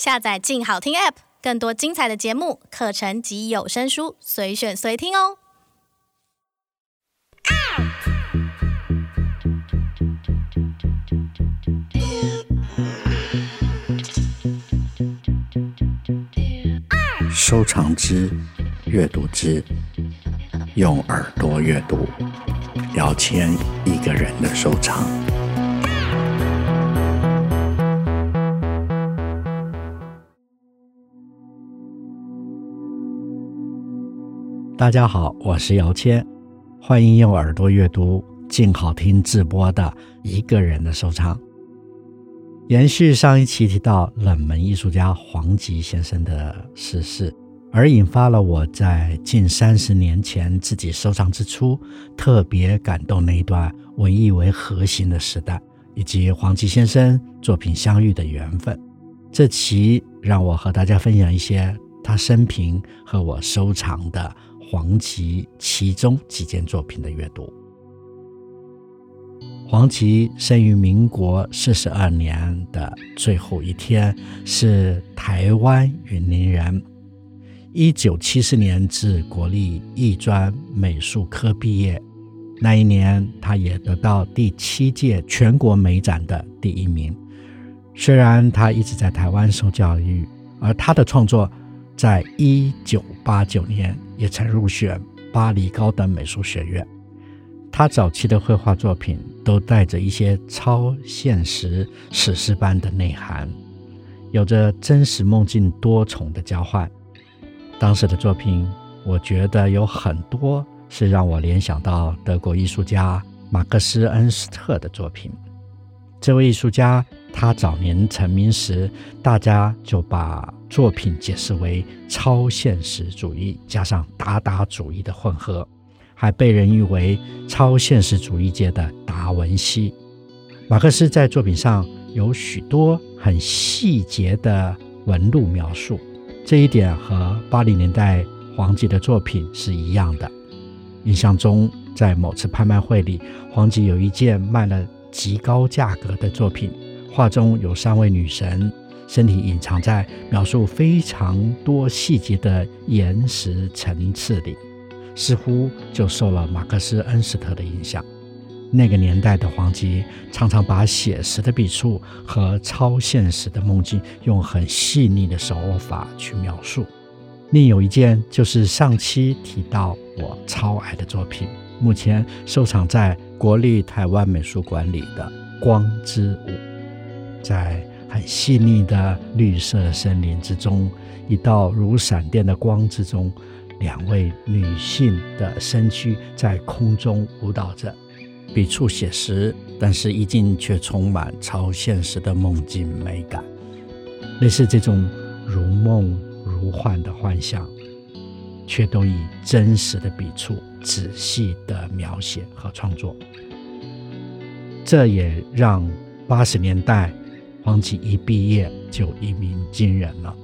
下载“静好听 ”App，更多精彩的节目、课程及有声书，随选随听哦。收藏之，阅读之，用耳朵阅读，聊天一个人的收藏。大家好，我是姚谦，欢迎用耳朵阅读静好听直播的一个人的收藏。延续上一期提到冷门艺术家黄吉先生的逝世，而引发了我在近三十年前自己收藏之初特别感动那一段文艺为核心的时代，以及黄吉先生作品相遇的缘分。这期让我和大家分享一些他生平和我收藏的黄芪其中几件作品的阅读。黄芪生于民国四十二年的最后一天，是台湾云林人。一九七四年自国立艺专美术科毕业，那一年他也得到第七届全国美展的第一名。虽然他一直在台湾受教育，而他的创作在一九八九年也曾入选巴黎高等美术学院。他早期的绘画作品都带着一些超现实、史诗般的内涵，有着真实梦境多重的交换。当时的作品，我觉得有很多是让我联想到德国艺术家马克思恩斯特的作品。这位艺术家，他早年成名时，大家就把作品解释为超现实主义加上达达主义的混合。还被人誉为超现实主义界的达文西。马克思在作品上有许多很细节的纹路描述，这一点和八零年代黄吉的作品是一样的。印象中，在某次拍卖会里，黄吉有一件卖了极高价格的作品，画中有三位女神，身体隐藏在描述非常多细节的岩石层次里。似乎就受了马克思恩斯特的影响。那个年代的黄吉常常把写实的笔触和超现实的梦境用很细腻的手法去描述。另有一件就是上期提到我超爱的作品，目前收藏在国立台湾美术馆里的《光之舞》。在很细腻的绿色森林之中，一道如闪电的光之中。两位女性的身躯在空中舞蹈着，笔触写实，但是意境却充满超现实的梦境美感。类似这种如梦如幻的幻想，却都以真实的笔触仔细的描写和创作。这也让八十年代黄吉一毕业就一鸣惊人了。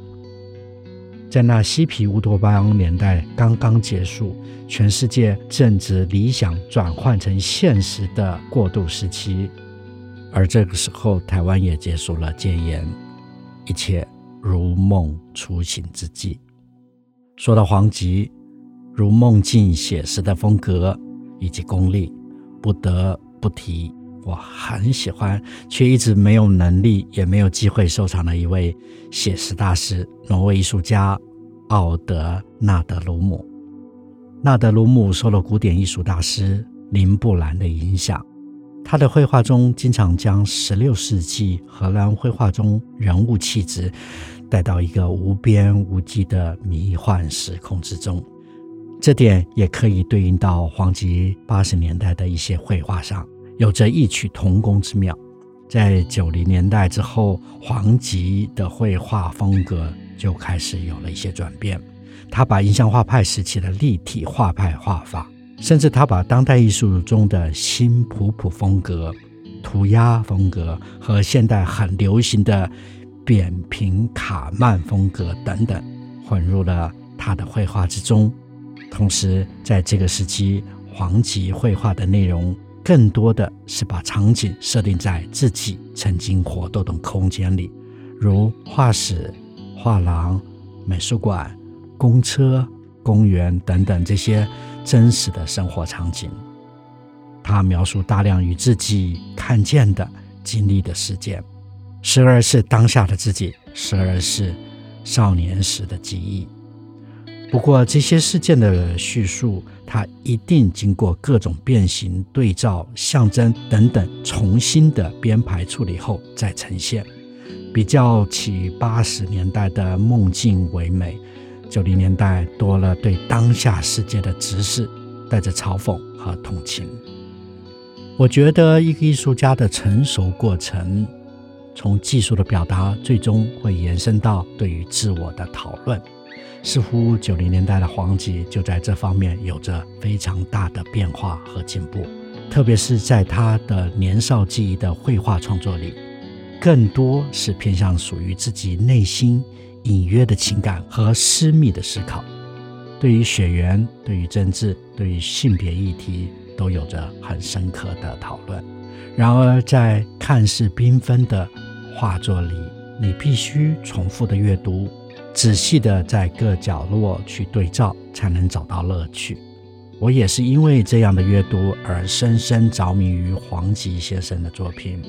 在那嬉皮乌托邦年代刚刚结束，全世界正值理想转换成现实的过渡时期，而这个时候，台湾也结束了戒严，一切如梦初醒之际。说到黄吉，如梦境写实的风格以及功力，不得不提我很喜欢却一直没有能力也没有机会收藏的一位写实大师——挪威艺术家。奥德纳德鲁姆，纳德鲁姆受了古典艺术大师林布兰的影响，他的绘画中经常将十六世纪荷兰绘画中人物气质带到一个无边无际的迷幻时空之中。这点也可以对应到黄吉八十年代的一些绘画上，有着异曲同工之妙。在九零年代之后，黄吉的绘画风格。就开始有了一些转变，他把印象画派时期的立体画派画法，甚至他把当代艺术中的新普普风格、涂鸦风格和现代很流行的扁平卡曼风格等等混入了他的绘画之中。同时，在这个时期，黄吉绘画的内容更多的是把场景设定在自己曾经活动的空间里，如画室。画廊、美术馆、公车、公园等等这些真实的生活场景。他描述大量与自己看见的、经历的事件，时而是当下的自己，时而是少年时的记忆。不过，这些事件的叙述，它一定经过各种变形、对照、象征等等重新的编排处理后再呈现。比较起八十年代的梦境唯美，九零年代多了对当下世界的直视，带着嘲讽和同情。我觉得一个艺术家的成熟过程，从技术的表达，最终会延伸到对于自我的讨论。似乎九零年代的黄吉就在这方面有着非常大的变化和进步，特别是在他的年少记忆的绘画创作里，更多是偏向属于自己内心隐约的情感和私密的思考。对于血缘、对于政治、对于性别议题，都有着很深刻的讨论。然而，在看似缤纷的画作里，你必须重复的阅读。仔细地在各角落去对照，才能找到乐趣。我也是因为这样的阅读而深深着迷于黄吉先生的作品。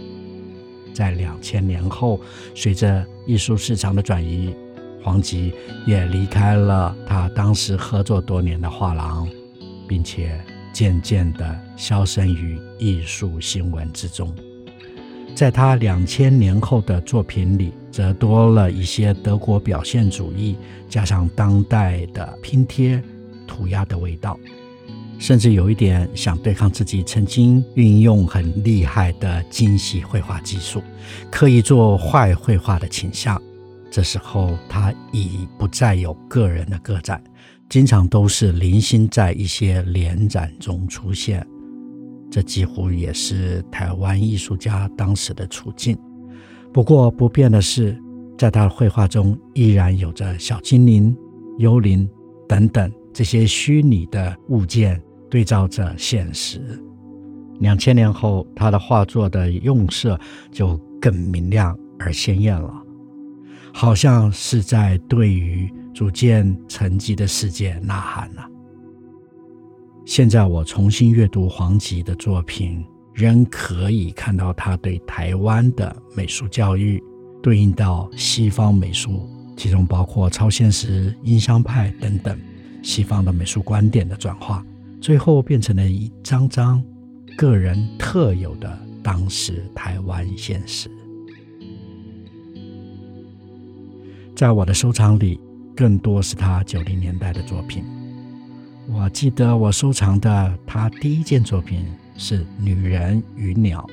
在两千年后，随着艺术市场的转移，黄吉也离开了他当时合作多年的画廊，并且渐渐地消声于艺术新闻之中。在他两千年后的作品里，则多了一些德国表现主义，加上当代的拼贴、涂鸦的味道，甚至有一点想对抗自己曾经运用很厉害的精细绘画技术，刻意做坏绘画的倾向。这时候，他已不再有个人的个展，经常都是零星在一些联展中出现。这几乎也是台湾艺术家当时的处境。不过不变的是，在他的绘画中依然有着小精灵、幽灵等等这些虚拟的物件对照着现实。两千年后，他的画作的用色就更明亮而鲜艳了，好像是在对于逐渐沉寂的世界呐喊了。现在我重新阅读黄吉的作品，仍可以看到他对台湾的美术教育对应到西方美术，其中包括超现实、印象派等等西方的美术观点的转化，最后变成了一张张个人特有的当时台湾现实。在我的收藏里，更多是他九零年代的作品。我记得我收藏的他第一件作品是《女人与鸟》，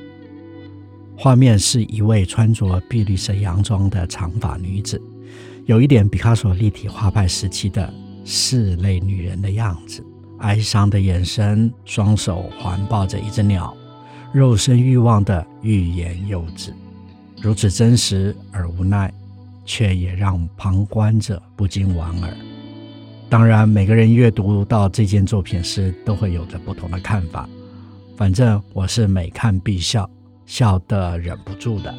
画面是一位穿着碧绿色洋装的长发女子，有一点毕卡索立体画派时期的室内女人的样子，哀伤的眼神，双手环抱着一只鸟，肉身欲望的欲言又止，如此真实而无奈，却也让旁观者不禁莞尔。当然，每个人阅读到这件作品时，都会有着不同的看法。反正我是每看必笑，笑得忍不住的。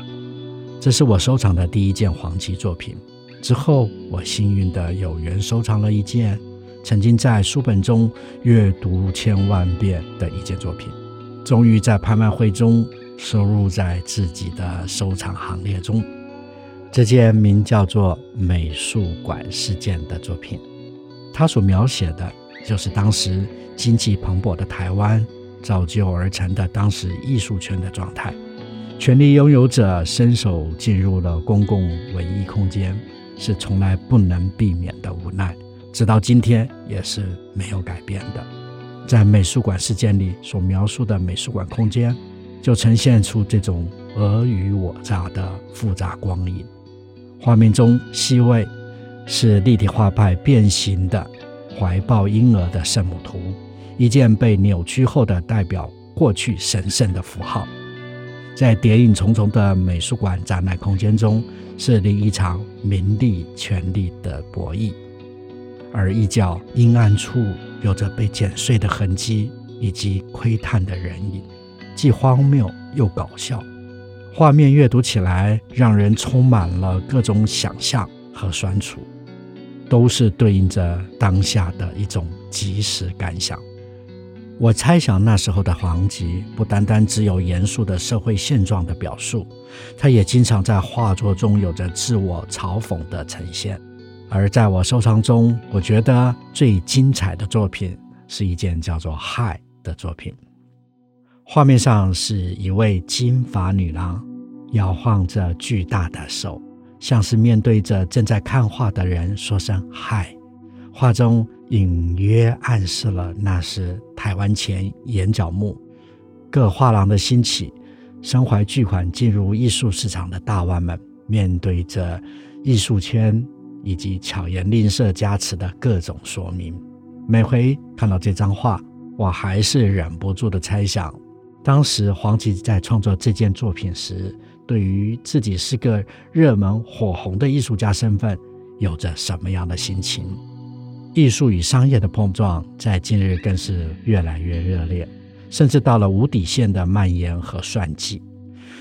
这是我收藏的第一件黄吉作品。之后，我幸运的有缘收藏了一件曾经在书本中阅读千万遍的一件作品，终于在拍卖会中收入在自己的收藏行列中。这件名叫做《美术馆事件》的作品。他所描写的，就是当时经济蓬勃的台湾造就而成的当时艺术圈的状态。权力拥有者伸手进入了公共文艺空间，是从来不能避免的无奈，直到今天也是没有改变的。在美术馆事件里所描述的美术馆空间，就呈现出这种尔虞我诈的复杂光影。画面中，C 位。是立体画派变形的怀抱婴儿的圣母图，一件被扭曲后的代表过去神圣的符号。在叠影重重的美术馆展览空间中，是另一场名利权力的博弈，而一角阴暗处有着被剪碎的痕迹以及窥探的人影，既荒谬又搞笑。画面阅读起来让人充满了各种想象。和酸楚，都是对应着当下的一种即时感想。我猜想那时候的黄吉不单单只有严肃的社会现状的表述，他也经常在画作中有着自我嘲讽的呈现。而在我收藏中，我觉得最精彩的作品是一件叫做《嗨》的作品。画面上是一位金发女郎，摇晃着巨大的手，像是面对着正在看画的人说声“嗨”。画中隐约暗示了那是台湾前眼角目，各画廊的兴起，身怀巨款进入艺术市场的大腕们，面对着艺术圈以及巧言令色加持的各种说明。每回看到这张画，我还是忍不住的猜想，当时黄吉在创作这件作品时，对于自己是个热门火红的艺术家身份，有着什么样的心情？艺术与商业的碰撞，在近日更是越来越热烈，甚至到了无底线的蔓延和算计。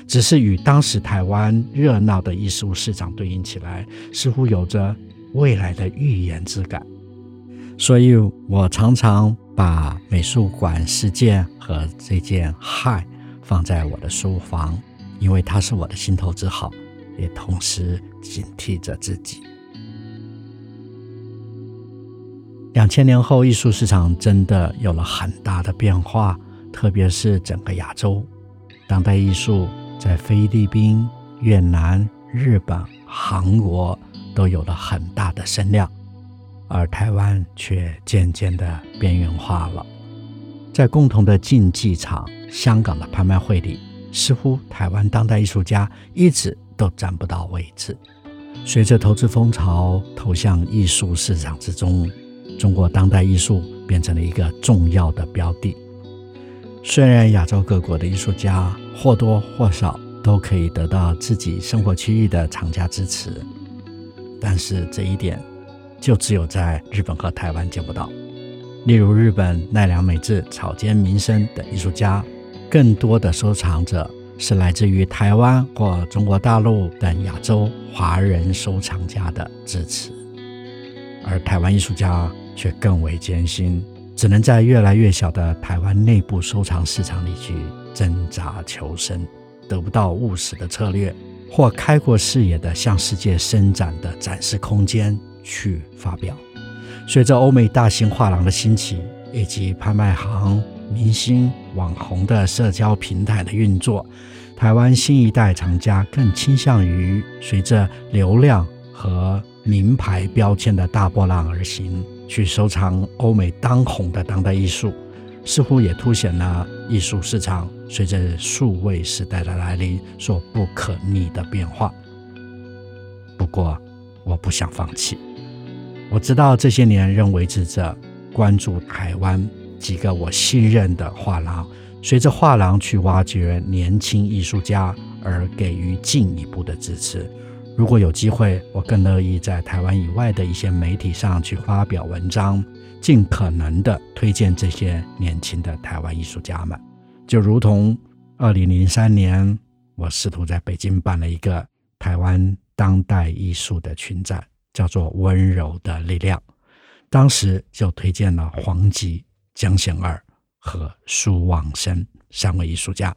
只是与当时台湾热闹的艺术市场对应起来，似乎有着未来的预言之感。所以我常常把美术馆事件和这件嗨放在我的书房，因为它是我的心头之好，也同时警惕着自己。两千年后，艺术市场真的有了很大的变化，特别是整个亚洲，当代艺术在菲律宾、越南、日本、韩国都有了很大的声量，而台湾却渐渐的边缘化了。在共同的竞技场——香港的拍卖会里，似乎台湾当代艺术家一直都占不到位置。随着投资风潮投向艺术市场之中。中国当代艺术变成了一个重要的标的。虽然亚洲各国的艺术家或多或少都可以得到自己生活区域的厂家支持，但是这一点就只有在日本和台湾见不到。例如，日本奈良美智、草间弥生等艺术家，更多的收藏者是来自于台湾或中国大陆等亚洲华人收藏家的支持，而台湾艺术家。却更为艰辛，只能在越来越小的台湾内部收藏市场里去挣扎求生，得不到务实的策略或开阔视野的向世界伸展的展示空间去发表。随着欧美大型画廊的兴起，以及拍卖行、明星、网红的社交平台的运作，台湾新一代藏家更倾向于随着流量和名牌标签的大波浪而行。去收藏欧美当红的当代艺术，似乎也凸显了艺术市场随着数位时代的来临所不可逆的变化。不过，我不想放弃。我知道这些年仍维持着关注台湾几个我信任的画廊，随着画廊去挖掘年轻艺术家而给予进一步的支持。如果有机会，我更乐意在台湾以外的一些媒体上去发表文章，尽可能的推荐这些年轻的台湾艺术家们。就如同二零零三年，我试图在北京办了一个台湾当代艺术的群展，叫做《温柔的力量》，当时就推荐了黄吉、江贤二和苏望生三位艺术家。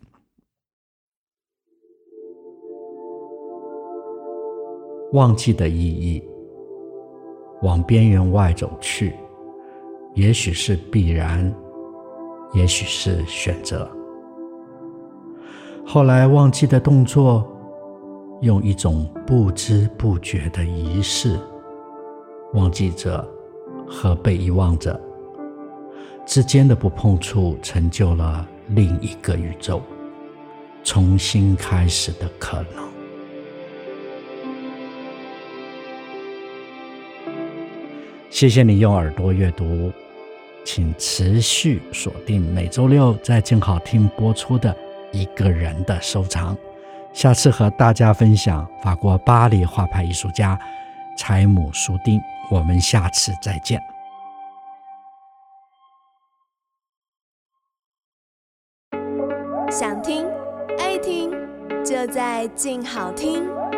忘记的意义，往边缘外走去，也许是必然，也许是选择。后来忘记的动作，用一种不知不觉的仪式，忘记者和被遗忘者之间的不碰触，成就了另一个宇宙，重新开始的可能。谢谢你用耳朵阅读，请持续锁定每周六在静好听播出的《一个人的收藏》。下次和大家分享法国巴黎画派艺术家柴姆·苏丁。我们下次再见。静好听。